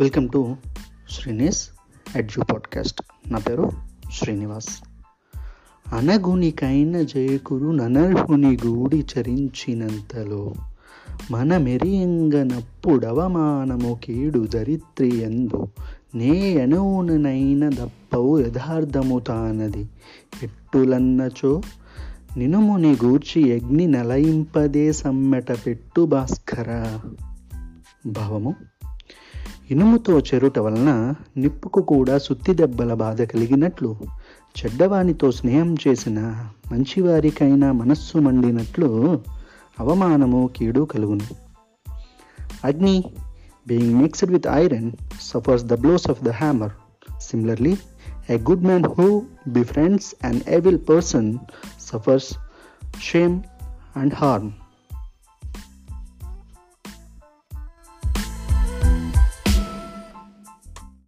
Welcome to Srini's edge podcast నా పేరు శ్రీనివాస్. అనగునికైన జయకురు ననర్హుని గూడి చరించినంతలో మన మెరియంగనప్పుడవమానము కీడు దరిత్రి ఎందు నే అణువునైన దప్పవు యథార్థము తానది. ఎట్టులన్నచో నినుముని గూర్చి యజ్ఞి నలయింపదే సమ్మెట పెట్టు భాస్కర. భావము ఇనుముతో చెరుట వలన నిప్పుకు కూడా సుత్తి దెబ్బల బాధ కలిగినట్లు చెడ్డవానితో స్నేహం చేసిన మంచివారికైనా మనస్సు మండినట్లు అవమానము కీడు కలుగును. అగ్ని being mixed with iron suffers the blows of the hammer similarly a good man who befriends and evil person suffers shame and harm